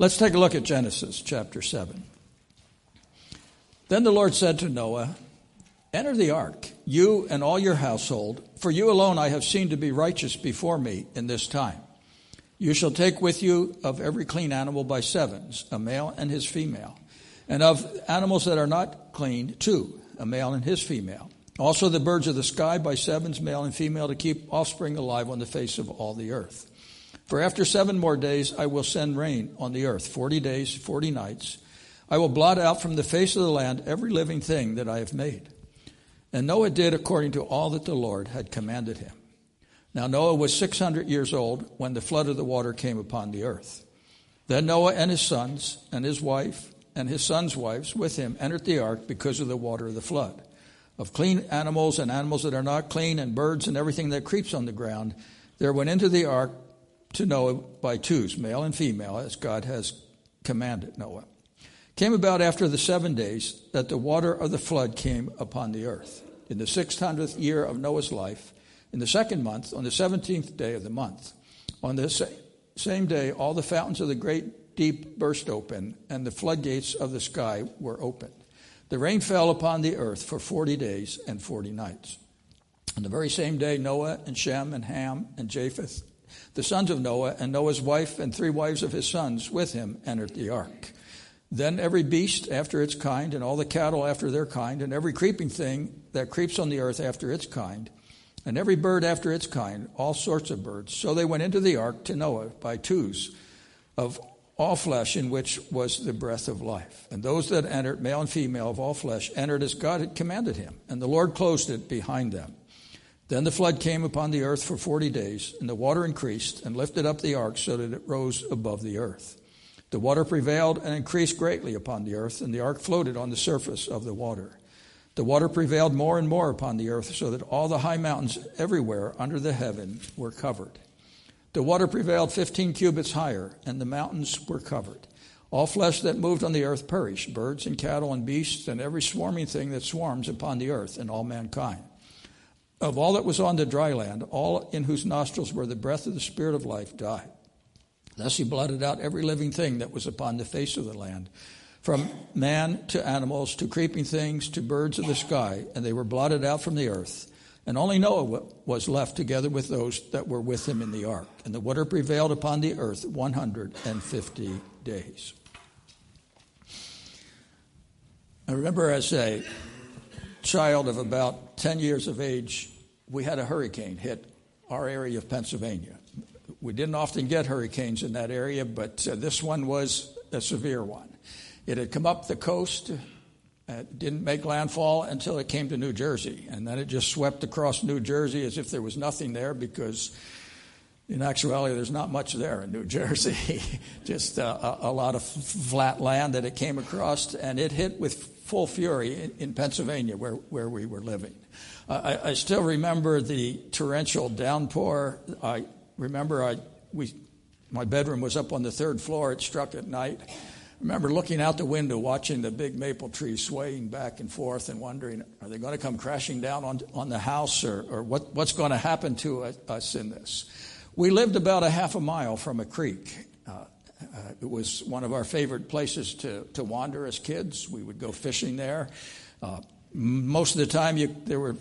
Let's take a look at Genesis chapter 7. Then the Lord said to Noah, Enter the ark, you and all your household, for you alone I have seen to be righteous before me in this time. You shall take with you of every clean animal by sevens, a male and his female, and of animals that are not clean, two, a male and his female. Also the birds of the sky by sevens, male and female, to keep offspring alive on the face of all the earth. For after seven more days I will send rain on the earth, forty days, forty nights. I will blot out from the face of the land every living thing that I have made. And Noah did according to all that the Lord had commanded him. Now Noah was 600 years old when the flood of the water came upon the earth. Then Noah and his sons and his wife and his sons' wives with him entered the ark because of the water of the flood. Of clean animals and animals that are not clean and birds and everything that creeps on the ground, there went into the ark to Noah by twos, male and female, as God has commanded Noah. Came about after the seven days that the water of the flood came upon the earth. In the 600th year of Noah's life, in the second month, on the 17th day of the month, on the same day, all the fountains of the great deep burst open, and the floodgates of the sky were opened. The rain fell upon the earth for 40 days and 40 nights. On the very same day, Noah and Shem and Ham and Japheth, the sons of Noah, and Noah's wife and three wives of his sons with him entered the ark. Then every beast after its kind, and all the cattle after their kind, and every creeping thing that creeps on the earth after its kind, and every bird after its kind, all sorts of birds. So they went into the ark to Noah by twos of all flesh in which was the breath of life. And those that entered, male and female of all flesh, entered as God had commanded him. And the Lord closed it behind them. Then the flood came upon the earth for forty days, and the water increased and lifted up the ark so that it rose above the earth. The water prevailed and increased greatly upon the earth, and the ark floated on the surface of the water. The water prevailed more and more upon the earth, so that all the high mountains everywhere under the heaven were covered. The water prevailed fifteen cubits higher, and the mountains were covered. All flesh that moved on the earth perished birds and cattle and beasts, and every swarming thing that swarms upon the earth, and all mankind. Of all that was on the dry land, all in whose nostrils were the breath of the Spirit of life died. Thus he blotted out every living thing that was upon the face of the land from man to animals to creeping things to birds of the sky, and they were blotted out from the earth. And only Noah was left together with those that were with him in the ark. And the water prevailed upon the earth 150 days. I remember as a child of about 10 years of age, we had a hurricane hit our area of Pennsylvania. We didn't often get hurricanes in that area, but uh, this one was a severe one. It had come up the coast, uh, didn't make landfall until it came to New Jersey. And then it just swept across New Jersey as if there was nothing there because, in actuality, there's not much there in New Jersey. just uh, a, a, lot of flat land that it came across, and it hit with full fury in, in Pennsylvania where, where we were living. Uh, I, I, still remember the torrential downpour. I remember I, we, my bedroom was up on the third floor. It struck at night I remember looking out the window, watching the big maple trees swaying back and forth, and wondering, are they going to come crashing down on, on the house, or, or what, what's going to happen to us in this? We lived about a half a mile from a creek. Uh, uh, it was one of our favorite places to, to wander as kids. We would go fishing there. Uh, most of the time, you, there were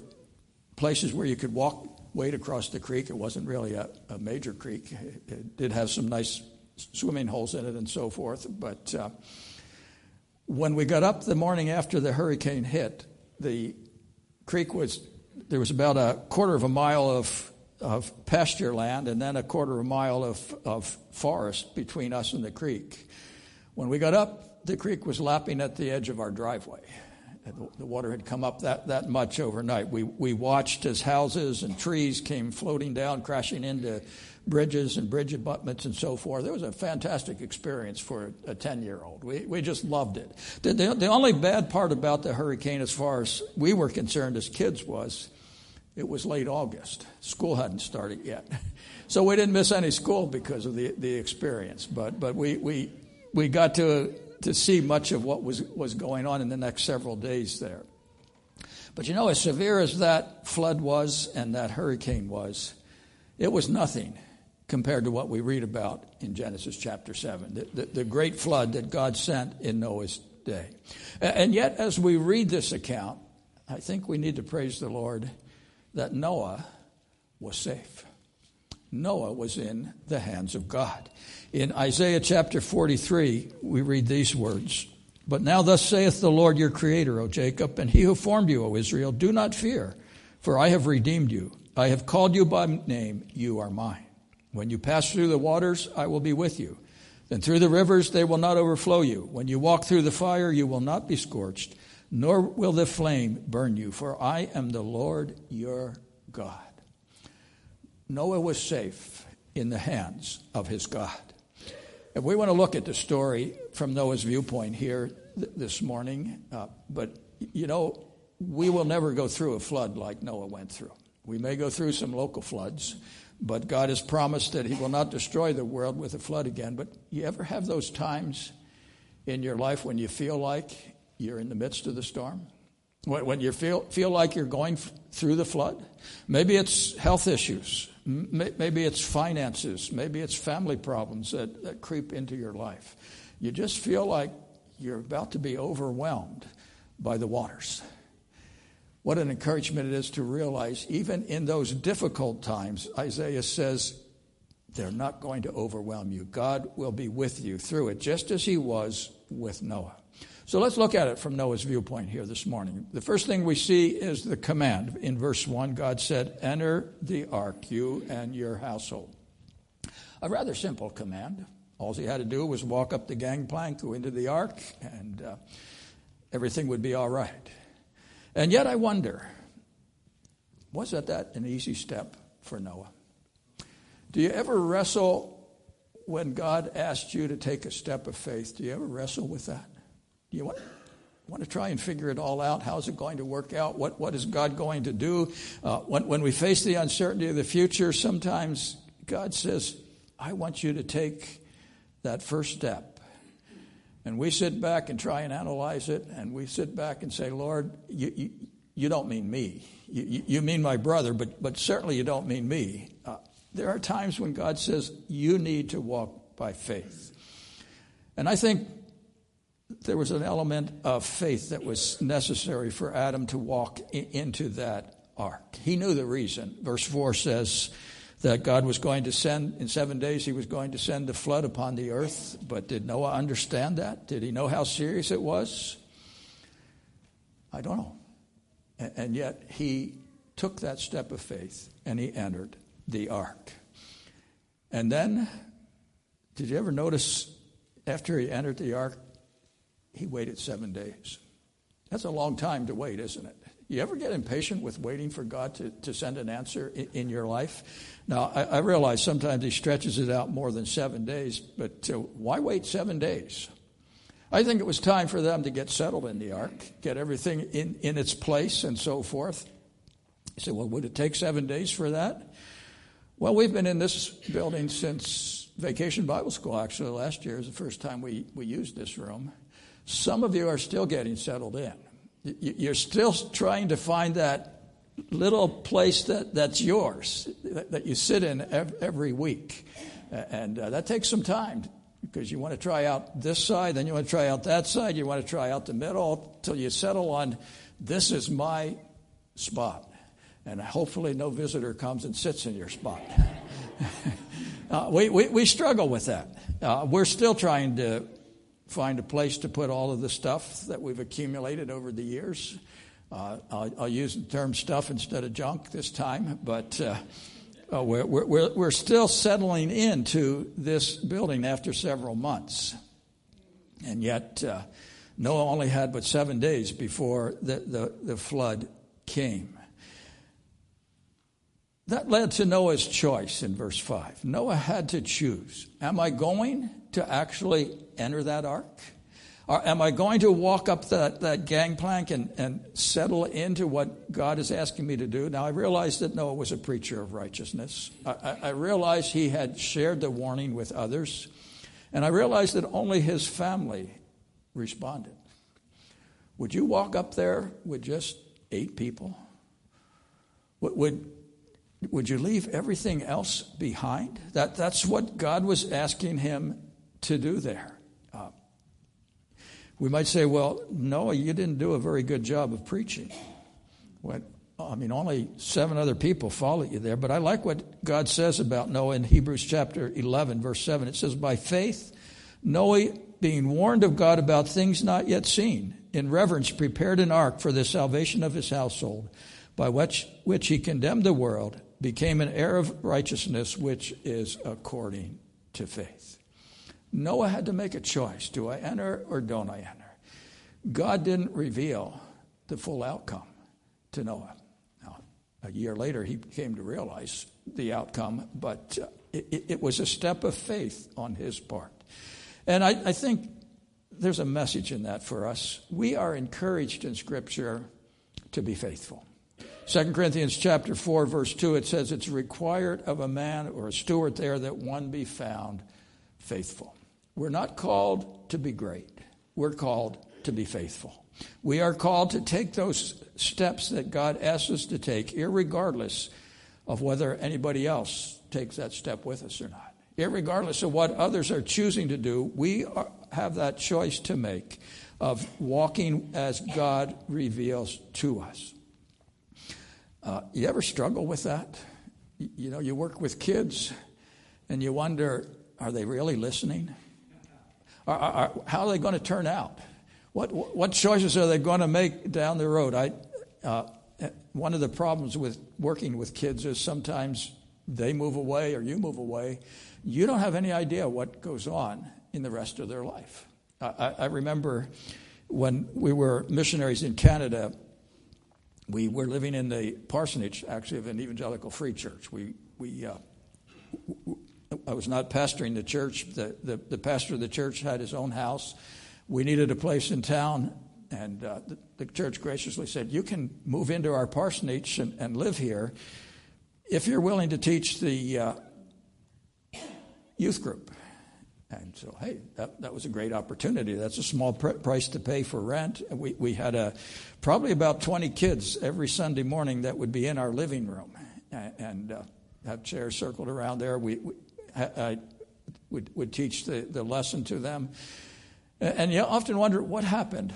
places where you could walk wade across the creek. It wasn't really a, a major creek. It, it did have some nice swimming holes in it and so forth. But uh, when we got up the morning after the hurricane hit, the creek was there was about a quarter of a mile of of pasture land and then a quarter of a mile of, of forest between us and the creek. When we got up, the creek was lapping at the edge of our driveway. The water had come up that, that much overnight. We, we watched as houses and trees came floating down, crashing into bridges and bridge abutments and so forth. It was a fantastic experience for a 10 year old. We, we just loved it. The, the, the, only bad part about the hurricane, as far as we were concerned as kids, was it was late August. School hadn't started yet. So we didn't miss any school because of the, the experience. But, but we, we, we got to, to see much of what was, was going on in the next several days there. But you know, as severe as that flood was and that hurricane was, it was nothing compared to what we read about in Genesis chapter 7, the, the, the great flood that God sent in Noah's day. And yet, as we read this account, I think we need to praise the Lord that Noah was safe. Noah was in the hands of God. In Isaiah chapter 43, we read these words But now, thus saith the Lord your Creator, O Jacob, and he who formed you, O Israel, do not fear, for I have redeemed you. I have called you by name, you are mine. When you pass through the waters, I will be with you. And through the rivers, they will not overflow you. When you walk through the fire, you will not be scorched, nor will the flame burn you, for I am the Lord your God. Noah was safe in the hands of his God. If we want to look at the story from Noah's viewpoint here th- this morning, uh, but you know, we will never go through a flood like Noah went through. We may go through some local floods, but God has promised that He will not destroy the world with a flood again. But you ever have those times in your life when you feel like you're in the midst of the storm? When you feel, feel like you're going through the flood? Maybe it's health issues. Maybe it's finances. Maybe it's family problems that, that creep into your life. You just feel like you're about to be overwhelmed by the waters. What an encouragement it is to realize, even in those difficult times, Isaiah says, they're not going to overwhelm you. God will be with you through it, just as he was with Noah. So let's look at it from Noah's viewpoint here this morning. The first thing we see is the command. In verse 1, God said, Enter the ark, you and your household. A rather simple command. All he had to do was walk up the gangplank, go into the ark, and uh, everything would be all right. And yet I wonder was that, that an easy step for Noah? Do you ever wrestle when God asked you to take a step of faith? Do you ever wrestle with that? Do you want, want to try and figure it all out? How's it going to work out? What, what is God going to do? Uh, when, when we face the uncertainty of the future, sometimes God says, I want you to take that first step. And we sit back and try and analyze it, and we sit back and say, Lord, you, you, you don't mean me. You, you, mean my brother, but, but certainly you don't mean me. Uh, there are times when God says, you need to walk by faith. And I think there was an element of faith that was necessary for Adam to walk into that ark. He knew the reason. Verse 4 says, that God was going to send, in seven days, he was going to send the flood upon the earth. But did Noah understand that? Did he know how serious it was? I don't know. And yet he took that step of faith and he entered the ark. And then, did you ever notice after he entered the ark, he waited seven days? That's a long time to wait, isn't it? You ever get impatient with waiting for God to, to send an answer in, in your life? Now, I, I, realize sometimes He stretches it out more than seven days, but uh, why wait seven days? I think it was time for them to get settled in the ark, get everything in, in its place, and so forth. You say, well, would it take seven days for that? Well, we've been in this building since Vacation Bible School, actually, last year is the first time we, we used this room. Some of you are still getting settled in. You're still trying to find that little place that, that's yours, that, you sit in every week. And uh, that takes some time because you want to try out this side, then you want to try out that side, you want to try out the middle till you settle on this is my spot. And hopefully, no visitor comes and sits in your spot. uh, we, we, we, struggle with that. Uh, we're still trying to find a place to put all of the stuff that we've accumulated over the years. Uh, I'll, I'll, use the term stuff instead of junk this time, but uh, uh, we're, we're, we're still settling into this building after several months. And yet, uh, Noah only had but seven days before the, the, the flood came. That led to Noah's choice in verse 5. Noah had to choose Am I going to actually enter that ark? Or am I going to walk up that, that gangplank and, and settle into what God is asking me to do? Now, I realized that Noah was a preacher of righteousness. I, I realized he had shared the warning with others. And I realized that only his family responded. Would you walk up there with just eight people? Would, would would you leave everything else behind? That, that's what God was asking him to do there. Uh, we might say, well, Noah, you didn't do a very good job of preaching. What, I mean, only seven other people followed you there, but I like what God says about Noah in Hebrews chapter 11, verse 7. It says, By faith, Noah, being warned of God about things not yet seen, in reverence prepared an ark for the salvation of his household, by which, which he condemned the world, became an heir of righteousness, which is according to faith. Noah had to make a choice do I enter or don't I enter? God didn't reveal the full outcome to Noah. Now, a year later, he came to realize the outcome, but uh, it, it, was a step of faith on his part. And I, I think there's a message in that for us. We are encouraged in Scripture to be faithful. 2 Corinthians chapter 4 verse 2 it says it's required of a man or a steward there that one be found faithful. We're not called to be great. We're called to be faithful. We are called to take those steps that God asks us to take, regardless of whether anybody else takes that step with us or not. Regardless of what others are choosing to do, we are, have that choice to make of walking as God reveals to us. Uh, you ever struggle with that? You know, you work with kids and you wonder, are they really listening? Are, are, how are they going to turn out? What, what choices are they going to make down the road? I, uh, one of the problems with working with kids is sometimes they move away or you move away. You don't have any idea what goes on in the rest of their life. I, I remember when we were missionaries in Canada, we were living in the parsonage, actually, of an evangelical free church. We, we, uh, I was not pastoring the church. The, the, the pastor of the church had his own house we needed a place in town, and uh, the, the, church graciously said, You can move into our parsonage and, and live here if you're willing to teach the uh, youth group. And so, hey, that, that was a great opportunity. That's a small pr- price to pay for rent. We, we had a, probably about 20 kids every Sunday morning that would be in our living room and, and uh, have chairs circled around there. We, we I would, would teach the, the lesson to them. And you often wonder what happened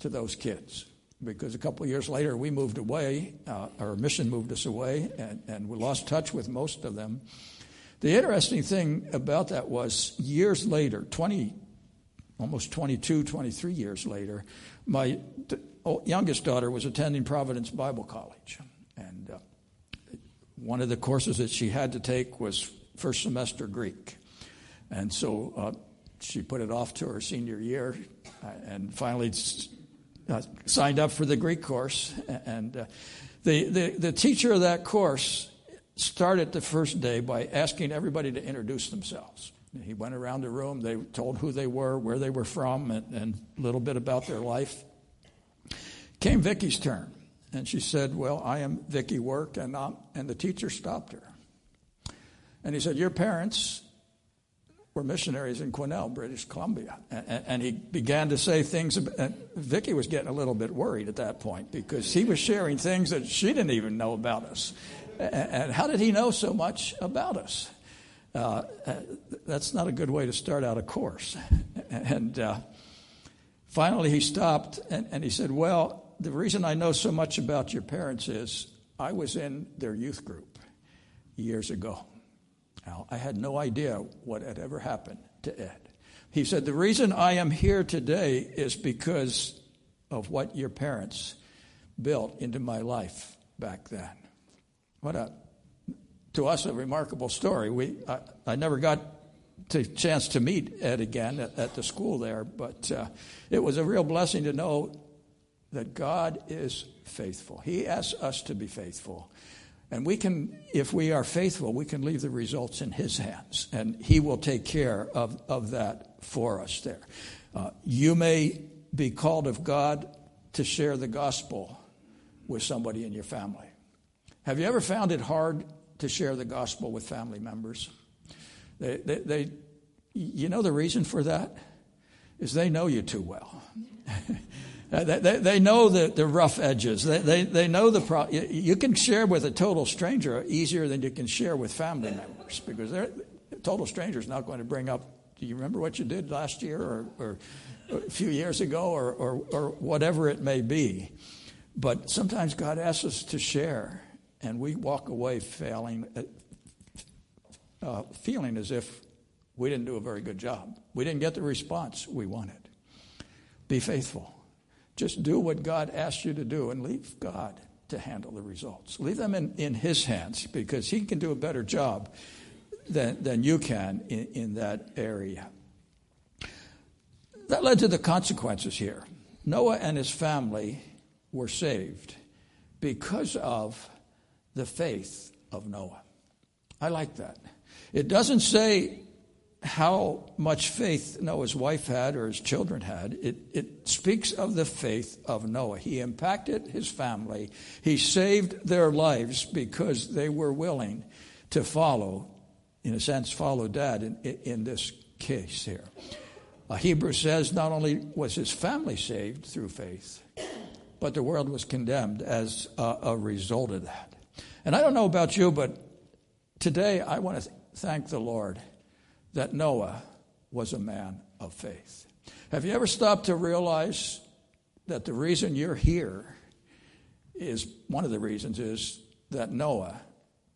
to those kids. Because a couple of years later, we moved away, uh, our mission moved us away, and, and we lost touch with most of them. The interesting thing about that was years later, 20, almost 22, 23 years later, my youngest daughter was attending Providence Bible College. And uh, one of the courses that she had to take was first semester Greek. And so uh, she put it off to her senior year uh, and finally uh, signed up for the Greek course. And uh, the, the, the teacher of that course started the first day by asking everybody to introduce themselves. He went around the room, they told who they were, where they were from, and, and a little bit about their life. Came Vicky's turn, and she said, Well, I am Vicky Work, and, I'm, and the teacher stopped her. And he said, Your parents were missionaries in Quesnel, British Columbia. And, and, he began to say things. And Vicky was getting a little bit worried at that point because he was sharing things that she didn't even know about us. And, and how did he know so much about us? Uh, that's not a good way to start out a course. And uh, finally, he stopped and, and he said, Well, the reason I know so much about your parents is I was in their youth group years ago. I had no idea what had ever happened to Ed. He said, The reason I am here today is because of what your parents built into my life back then. What a, to us, a remarkable story. We, I, I never got a chance to meet Ed again at, at the school there, but uh, it was a real blessing to know that God is faithful. He asks us to be faithful. And we can, if we are faithful, we can leave the results in His hands, and He will take care of, of that for us there. Uh, you may be called of God to share the gospel with somebody in your family. Have you ever found it hard to share the gospel with family members? They, they, they you know the reason for that is they know you too well. Uh, they, they, know the, the rough edges. They, they, they know the pro- you can share with a total stranger easier than you can share with family members because they're, a total stranger is not going to bring up, do you remember what you did last year or, or a few years ago or, or, or whatever it may be. But sometimes God asks us to share, and we walk away failing, uh, uh feeling as if we didn't do a very good job. We didn't get the response we wanted. Be faithful. Just do what God asks you to do and leave God to handle the results. Leave them in, in His hands because He can do a better job than, than you can in, in that area. That led to the consequences here. Noah and his family were saved because of the faith of Noah. I like that. It doesn't say how much faith Noah's wife had or his children had. It, it speaks of the faith of Noah. He impacted his family, he saved their lives because they were willing to follow, in a sense, follow dad in, in this case here. Uh, Hebrews says not only was his family saved through faith, but the world was condemned as a, a result of that. And I don't know about you, but today I want to th- thank the Lord that Noah was a man of faith. Have you ever stopped to realize that the reason you're here is one of the reasons is that Noah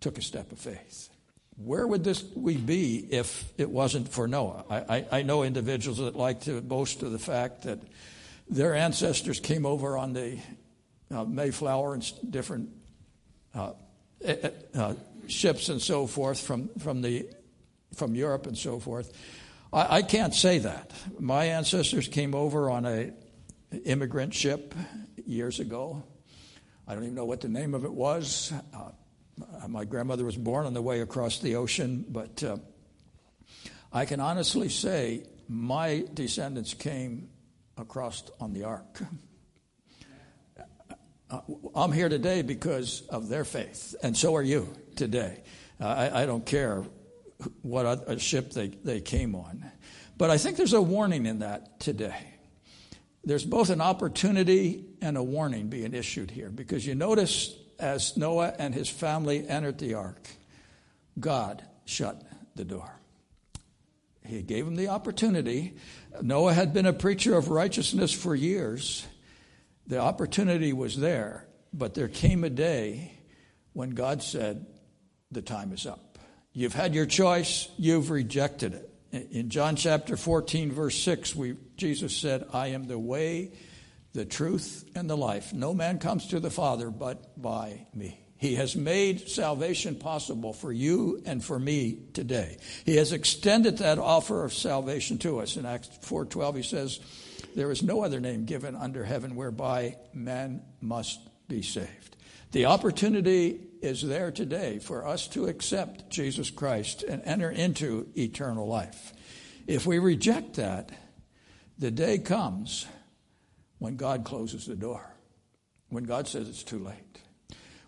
took a step of faith? Where would this we be if it wasn't for Noah? I, I, I know individuals that like to boast of the fact that their ancestors came over on the uh, Mayflower and different uh, uh, ships and so forth from, from the from Europe and so forth. I, I can't say that. My ancestors came over on a immigrant ship years ago. I don't even know what the name of it was. Uh, my grandmother was born on the way across the ocean, but uh, I can honestly say my descendants came across on the ark. Uh, I'm here today because of their faith, and so are you today. Uh, I, I, don't care what a ship they, they came on. But I think there's a warning in that today. There's both an opportunity and a warning being issued here because you notice as Noah and his family entered the ark, God shut the door. He gave him the opportunity. Noah had been a preacher of righteousness for years. The opportunity was there, but there came a day when God said, The time is up. You've had your choice, you've rejected it. In John chapter 14, verse 6, we, Jesus said, I am the way, the truth, and the life. No man comes to the Father but by me. He has made salvation possible for you and for me today. He has extended that offer of salvation to us. In Acts 4:12 he says, "There is no other name given under heaven whereby men must be saved." The opportunity is there today for us to accept Jesus Christ and enter into eternal life. If we reject that, the day comes when God closes the door, when God says it's too late.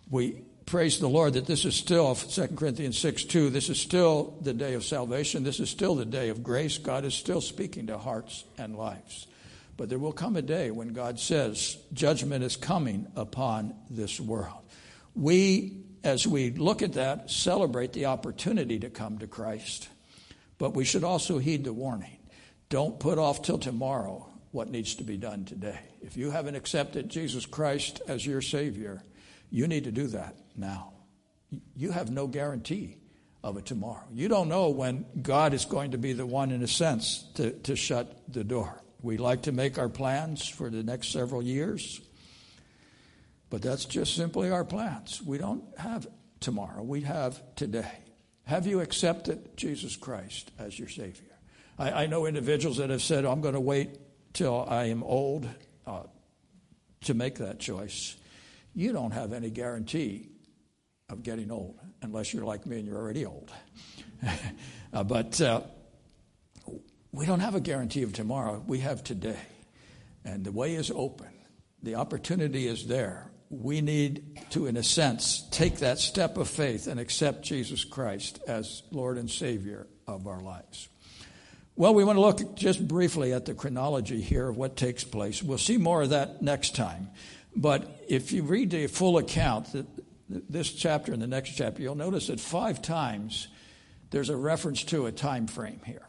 We praise the Lord that this is still 2 Corinthians 6 2. This is still the day of salvation. This is still the day of grace. God is still speaking to hearts and lives. But there will come a day when God says judgment is coming upon this world. We as we look at that, celebrate the opportunity to come to Christ. But we should also heed the warning. Don't put off till tomorrow what needs to be done today. If you haven't accepted Jesus Christ as your Savior, you need to do that now. You have no guarantee of a tomorrow. You don't know when God is going to be the one, in a sense, to, to shut the door. We like to make our plans for the next several years. But that's just simply our plans. We don't have tomorrow, we have today. Have you accepted Jesus Christ as your Savior? I, I know individuals that have said, I'm going to wait till I am old uh, to make that choice. You don't have any guarantee of getting old unless you're like me and you're already old. uh, but uh, we don't have a guarantee of tomorrow. We have today. And the way is open, the opportunity is there we need to, in a sense, take that step of faith and accept Jesus Christ as Lord and Savior of our lives. Well, we want to look just briefly at the chronology here of what takes place. We'll see more of that next time. But if you read the full account, this chapter and the next chapter, you'll notice that five times there's a reference to a time frame here.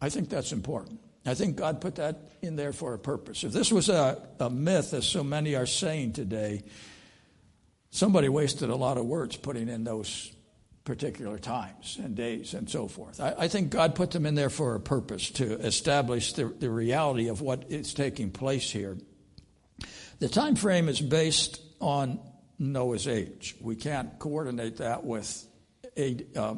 I think that's important. I think God put that in there for a purpose. If this was a, a myth, as so many are saying today, somebody wasted a lot of words putting in those particular times and days and so forth. I, I, think God put them in there for a purpose to establish the, the reality of what is taking place here. The time frame is based on Noah's age. We can't coordinate that with a, uh,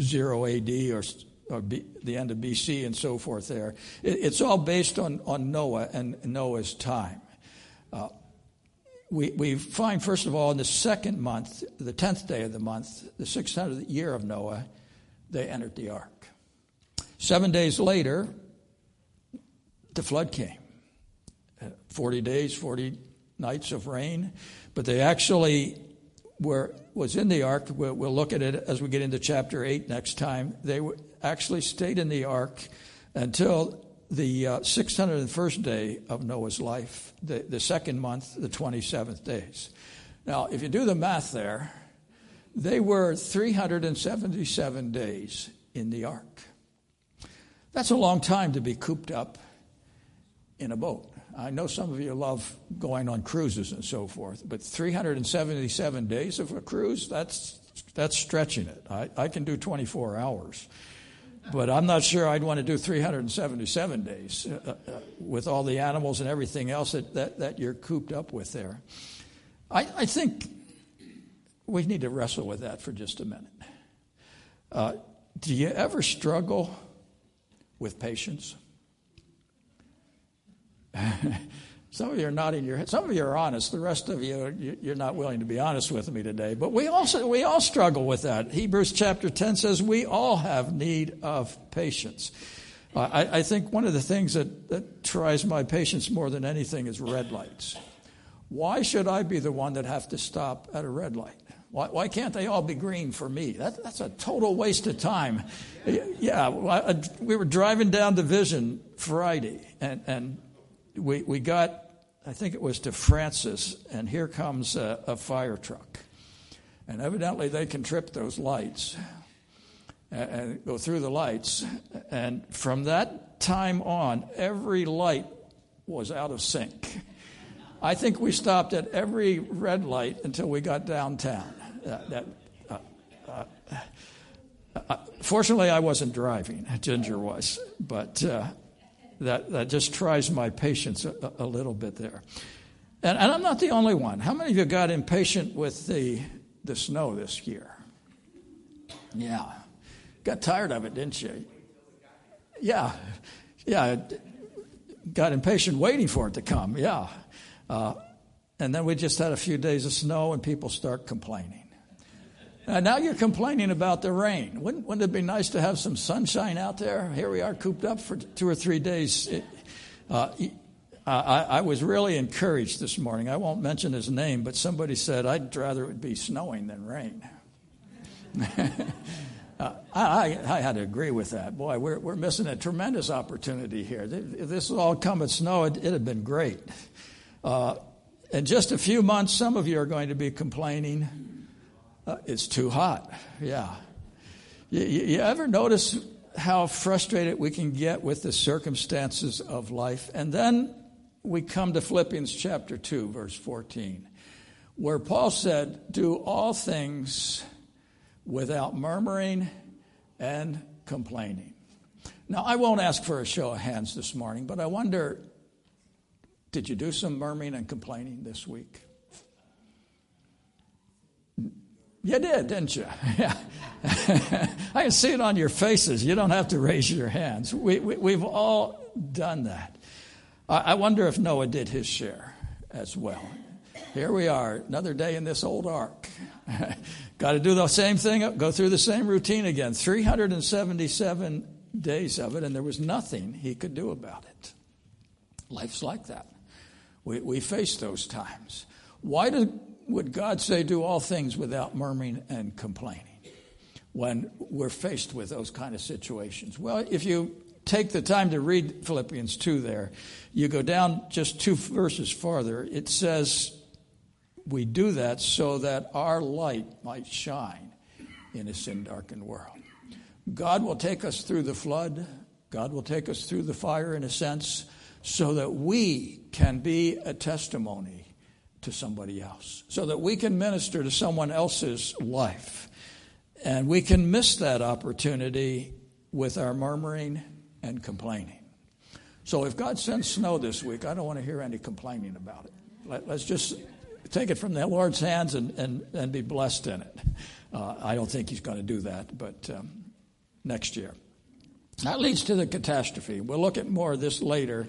zero AD or, or B, the end of BC and so forth. There, it, it's all based on on Noah and Noah's time. Uh, we, we find, first of all, in the second month, the 10th day of the month, the 600th year of Noah, they entered the ark. Seven days later, the flood came. Uh, 40 days, 40 nights of rain. But they actually were, was in the ark. We'll, we'll look at it as we get into chapter 8 next time. They actually stayed in the ark until the uh, 601st day of Noah's life, the, the second month, the 27th days. Now, if you do the math there, they were 377 days in the ark. That's a long time to be cooped up in a boat. I know some of you love going on cruises and so forth, but 377 days of a cruise, that's, that's stretching it. I, I can do 24 hours. But I'm not sure I'd want to do 377 days uh, uh, with all the animals and everything else that, that, that you're cooped up with there. I, I, think we need to wrestle with that for just a minute. Uh, do you ever struggle with patience? Some of you are nodding your head. Some of you are honest. The rest of you, you're not willing to be honest with me today. But we also we all struggle with that. Hebrews chapter 10 says we all have need of patience. I, I think one of the things that, that tries my patience more than anything is red lights. Why should I be the one that have to stop at a red light? Why, why can't they all be green for me? That, that's a total waste of time. Yeah, we were driving down Division Friday, and, and we, we got I think it was to Francis, and here comes a, a fire truck. And evidently they can trip those lights and, and go through the lights. And from that time on, every light was out of sync. I think we stopped at every red light until we got downtown. Uh, that, uh, uh, uh fortunately, I wasn't driving. Ginger was, but uh, that, that just tries my patience a, a little bit there. And, and, I'm not the only one. How many of you got impatient with the, the snow this year? Yeah. Got tired of it, didn't you? Yeah. Yeah. Got impatient waiting for it to come. Yeah. Uh, and then we just had a few days of snow and people start complaining. Uh, now you're complaining about the rain. Wouldn't, wouldn't, it be nice to have some sunshine out there? Here we are cooped up for two or three days. It, uh, I, I, was really encouraged this morning. I won't mention his name, but somebody said, I'd rather it would be snowing than rain. uh, I, I, had to agree with that. Boy, we're, we're missing a tremendous opportunity here. If this was all come at snow, it would have been great. Uh, in just a few months, some of you are going to be complaining uh, it's too hot. Yeah. You, you, ever notice how frustrated we can get with the circumstances of life? And then we come to Philippians chapter 2, verse 14, where Paul said, Do all things without murmuring and complaining. Now, I won't ask for a show of hands this morning, but I wonder did you do some murmuring and complaining this week? You did, didn't you? Yeah. I can see it on your faces. You don't have to raise your hands. We, we, have all done that. I, I wonder if Noah did his share as well. Here we are, another day in this old ark. Got to do the same thing, go through the same routine again. 377 days of it, and there was nothing he could do about it. Life's like that. We, we face those times. Why do would God say, do all things without murmuring and complaining when we're faced with those kind of situations? Well, if you take the time to read Philippians 2 there, you go down just two verses farther, it says, We do that so that our light might shine in a sin darkened world. God will take us through the flood, God will take us through the fire in a sense, so that we can be a testimony to somebody else, so that we can minister to someone else's life. And we can miss that opportunity with our murmuring and complaining. So if God sends snow this week, I don't want to hear any complaining about it. Let, us just take it from the Lord's hands and, and, and be blessed in it. Uh, I don't think He's going to do that, but um, next year. That leads to the catastrophe. We'll look at more of this later.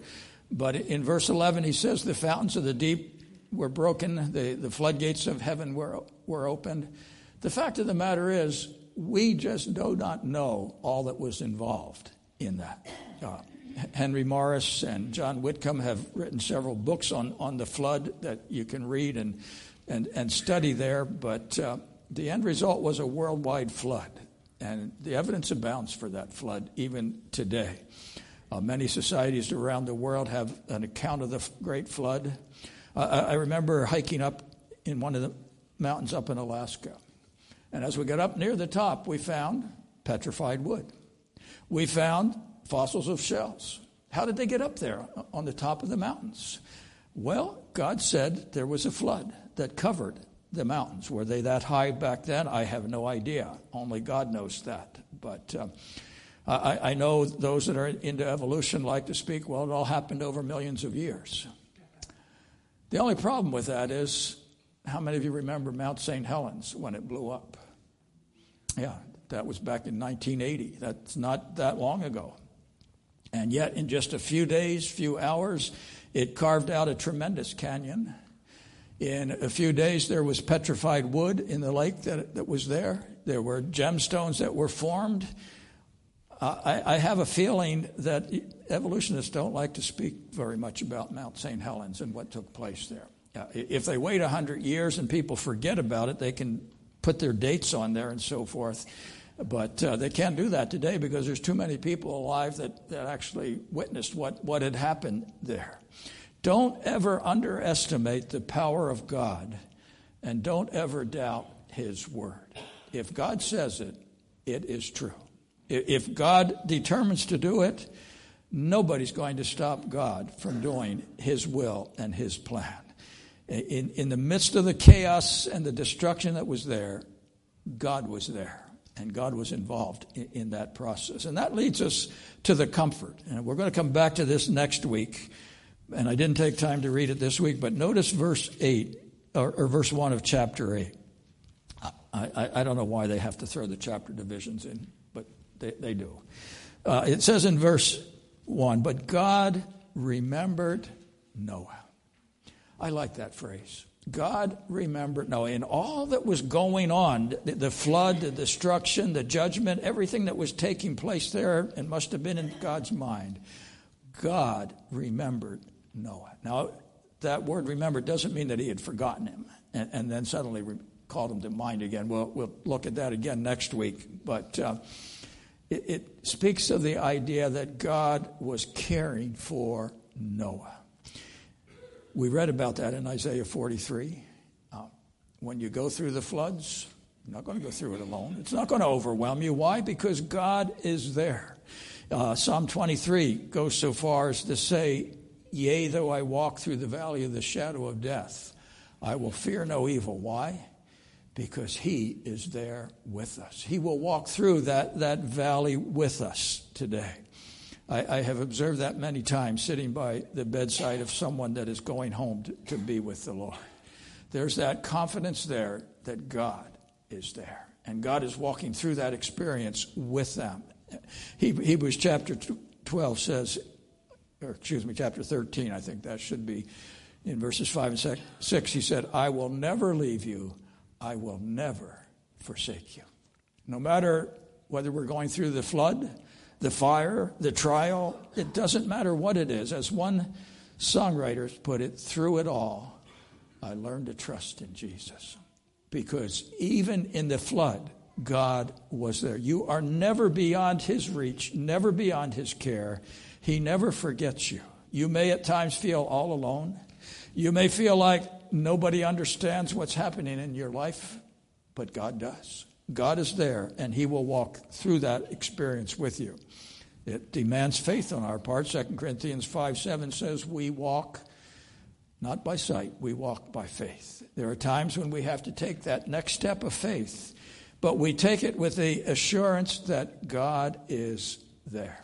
But in verse 11, he says, The fountains of the deep were broken, the, the floodgates of heaven were, were opened. The fact of the matter is, we just do not know all that was involved in that. Uh, Henry Morris and John Whitcomb have written several books on, on the flood that you can read and, and, and study there, but uh, the end result was a worldwide flood. And the evidence abounds for that flood even today. Uh, many societies around the world have an account of the Great Flood. Uh, I remember hiking up in one of the mountains up in Alaska. And as we got up near the top, we found petrified wood. We found fossils of shells. How did they get up there on the top of the mountains? Well, God said there was a flood that covered the mountains. Were they that high back then? I have no idea. Only God knows that. But uh, I, I, know those that are into evolution like to speak, well, it all happened over millions of years. The only problem with that is how many of you remember Mount St. Helens when it blew up? Yeah, that was back in 1980. That's not that long ago. And yet, in just a few days, few hours, it carved out a tremendous canyon in a few days, there was petrified wood in the lake that, that was there. There were gemstones that were formed. I, I, have a feeling that evolutionists don't like to speak very much about Mount St. Helens and what took place there. Uh, if they wait 100 years and people forget about it, they can put their dates on there and so forth. But uh, they can't do that today because there's too many people alive that, that actually witnessed what, what had happened there. Don't ever underestimate the power of God and don't ever doubt His word. If God says it, it is true. If God determines to do it, nobody's going to stop God from doing His will and His plan. In, in the midst of the chaos and the destruction that was there, God was there and God was involved in, in, that process. And that leads us to the comfort. And we're going to come back to this next week and I didn't take time to read it this week, but notice verse 8, or, or verse 1 of chapter 8. I, I, I, don't know why they have to throw the chapter divisions in, they, they do. Uh, it says in verse 1, but God remembered Noah. I like that phrase. God remembered Noah. In all that was going on, the, the flood, the destruction, the judgment, everything that was taking place there, and must have been in God's mind, God remembered Noah. Now, that word remember doesn't mean that he had forgotten him and, and then suddenly re- called him to mind again. We'll, we'll look at that again next week. But uh, it, it speaks of the idea that God was caring for Noah. We read about that in Isaiah 43. Uh, when you go through the floods, you're not going to go through it alone. It's not going to overwhelm you. Why? Because God is there. Uh, Psalm 23 goes so far as to say, Yea, though I walk through the valley of the shadow of death, I will fear no evil. Why? Because He is there with us. He will walk through that, that valley with us today. I, I have observed that many times sitting by the bedside of someone that is going home to, to be with the Lord. There's that confidence there that God is there. And God is walking through that experience with them. Hebrews chapter 12 says, or excuse me, chapter 13, I think that should be in verses 5 and 6. He said, I will never leave you, I will never forsake you. No matter whether we're going through the flood, the fire, the trial, it doesn't matter what it is. As one songwriter put it, through it all, I learned to trust in Jesus. Because even in the flood, God was there. You are never beyond His reach, never beyond His care. He never forgets you. You may at times feel all alone. You may feel like nobody understands what's happening in your life, but God does. God is there, and He will walk through that experience with you. It demands faith on our part. 2 Corinthians 5 7 says, We walk not by sight, we walk by faith. There are times when we have to take that next step of faith, but we take it with the assurance that God is there.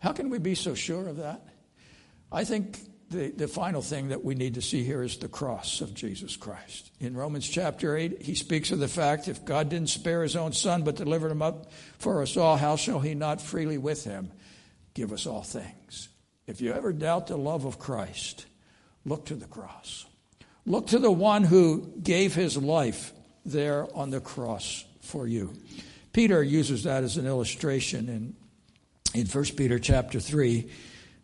How can we be so sure of that? I think the, the final thing that we need to see here is the cross of Jesus Christ. In Romans chapter 8, he speaks of the fact if God didn't spare his own son but delivered him up for us all, how shall he not freely with him give us all things? If you ever doubt the love of Christ, look to the cross. Look to the one who gave his life there on the cross for you. Peter uses that as an illustration in, in 1 Peter chapter 3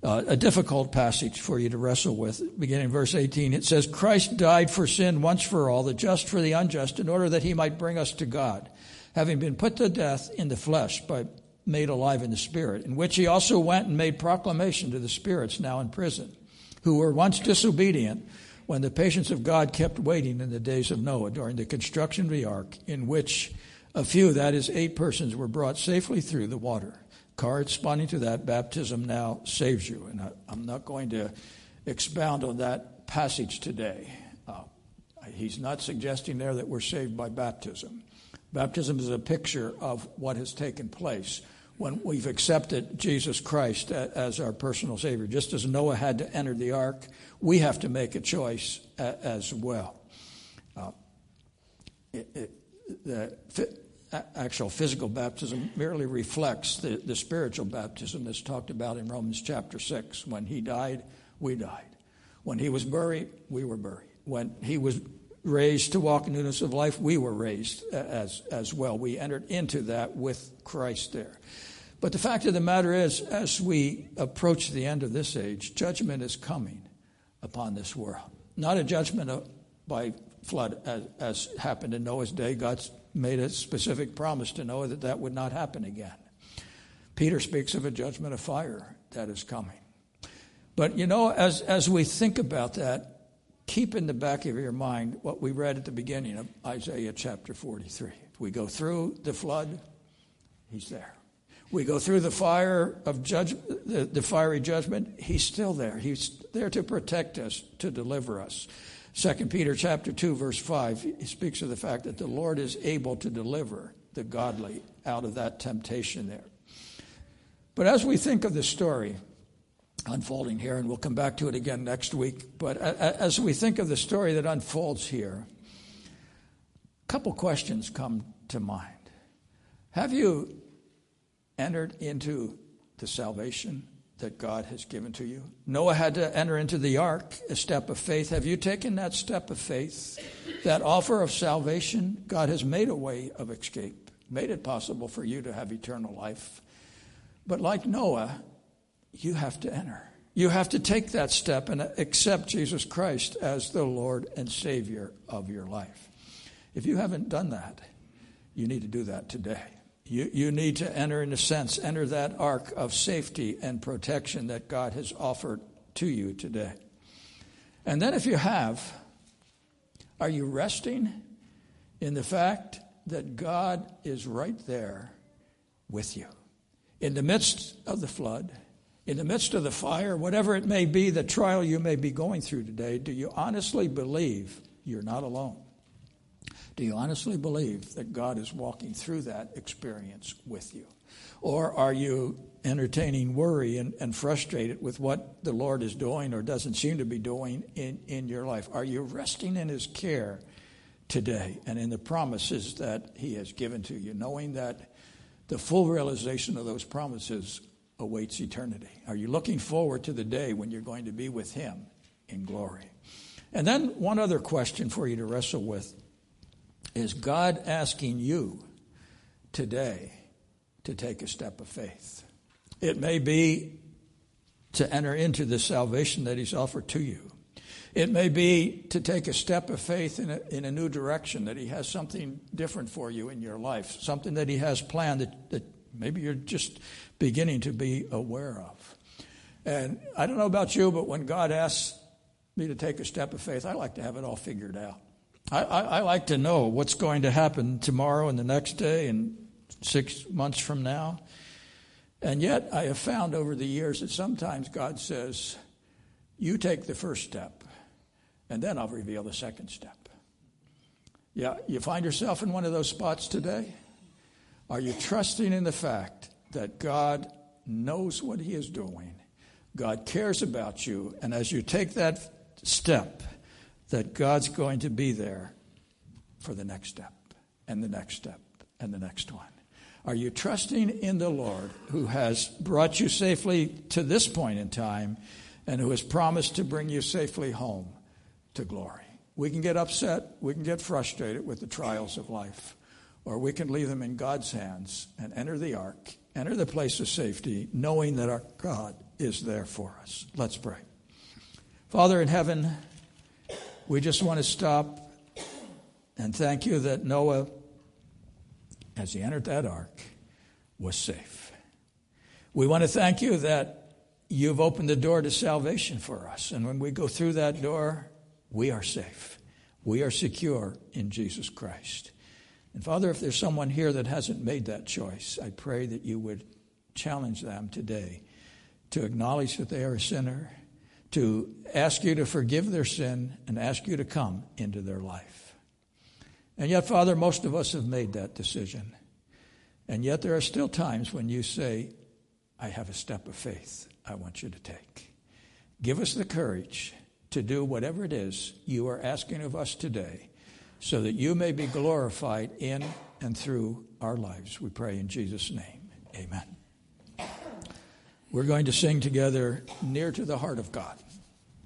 uh, a difficult passage for you to wrestle with. Beginning verse 18, it says, Christ died for sin once for all, the just for the unjust, in order that he might bring us to God, having been put to death in the flesh, but made alive in the spirit, in which he also went and made proclamation to the spirits now in prison, who were once disobedient when the patience of God kept waiting in the days of Noah during the construction of the ark, in which a few, that is, eight persons, were brought safely through the water corresponding to that, baptism now saves you. And I, am not going to expound on that passage today. Uh, he's not suggesting there that we're saved by baptism. Baptism is a picture of what has taken place when we've accepted Jesus Christ as our personal Savior. Just as Noah had to enter the ark, we have to make a choice as well. Uh, it, it, the, actual physical baptism merely reflects the, the spiritual baptism that's talked about in Romans chapter 6. When he died, we died. When he was buried, we were buried. When he was raised to walk in newness of life, we were raised as, as well. We entered into that with Christ there. But the fact of the matter is, as we approach the end of this age, judgment is coming upon this world. Not a judgment uh, by flood as, as happened in Noah's day. God's made a specific promise to Noah that that would not happen again. Peter speaks of a judgment of fire that is coming. But you know, as, as we think about that, keep in the back of your mind what we read at the beginning of Isaiah chapter 43. If we go through the flood, he's there. We go through the fire of judge, the, the fiery judgment, he's still there. He's there to protect us, to deliver us. Second Peter chapter 2 verse 5 speaks of the fact that the Lord is able to deliver the godly out of that temptation there. But as we think of the story unfolding here and we'll come back to it again next week, but as we think of the story that unfolds here, a couple questions come to mind. Have you entered into the salvation that God has given to you. Noah had to enter into the ark, a step of faith. Have you taken that step of faith? That offer of salvation? God has made a way of escape, made it possible for you to have eternal life. But like Noah, you have to enter. You have to take that step and accept Jesus Christ as the Lord and Savior of your life. If you haven't done that, you need to do that today. You, you need to enter, in a sense, enter that ark of safety and protection that God has offered to you today. And then, if you have, are you resting in the fact that God is right there with you? In the midst of the flood, in the midst of the fire, whatever it may be, the trial you may be going through today, do you honestly believe you're not alone? Do you honestly believe that God is walking through that experience with you? Or are you entertaining worry and, and frustrated with what the Lord is doing or doesn't seem to be doing in, in your life? Are you resting in His care today and in the promises that He has given to you, knowing that the full realization of those promises awaits eternity? Are you looking forward to the day when you're going to be with Him in glory? And then, one other question for you to wrestle with is God asking you today to take a step of faith? It may be to enter into the salvation that He's offered to you. It may be to take a step of faith in a, in a new direction, that He has something different for you in your life, something that He has planned that, that maybe you're just beginning to be aware of. And I don't know about you, but when God asks me to take a step of faith, I like to have it all figured out. I, I, I like to know what's going to happen tomorrow and the next day and six months from now. And yet, I have found over the years that sometimes God says, You take the first step, and then I'll reveal the second step. Yeah, you find yourself in one of those spots today? Are you trusting in the fact that God knows what He is doing? God cares about you, and as you take that step, that God's going to be there for the next step, and the next step, and the next one. Are you trusting in the Lord who has brought you safely to this point in time and who has promised to bring you safely home to glory? We can get upset, we can get frustrated with the trials of life, or we can leave them in God's hands and enter the ark, enter the place of safety, knowing that our God is there for us. Let's pray. Father in heaven, we just want to stop and thank you that Noah as he entered that ark, was safe. We want to thank you that you've opened the door to salvation for us. And when we go through that door, we are safe. We are secure in Jesus Christ. And Father, if there's someone here that hasn't made that choice, I pray that you would challenge them today to acknowledge that they are a sinner, to ask you to forgive their sin, and ask you to come into their life. And yet, Father, most of us have made that decision. And yet, there are still times when you say, I have a step of faith I want you to take. Give us the courage to do whatever it is you are asking of us today so that you may be glorified in and through our lives. We pray in Jesus' name. Amen. We're going to sing together Near to the Heart of God.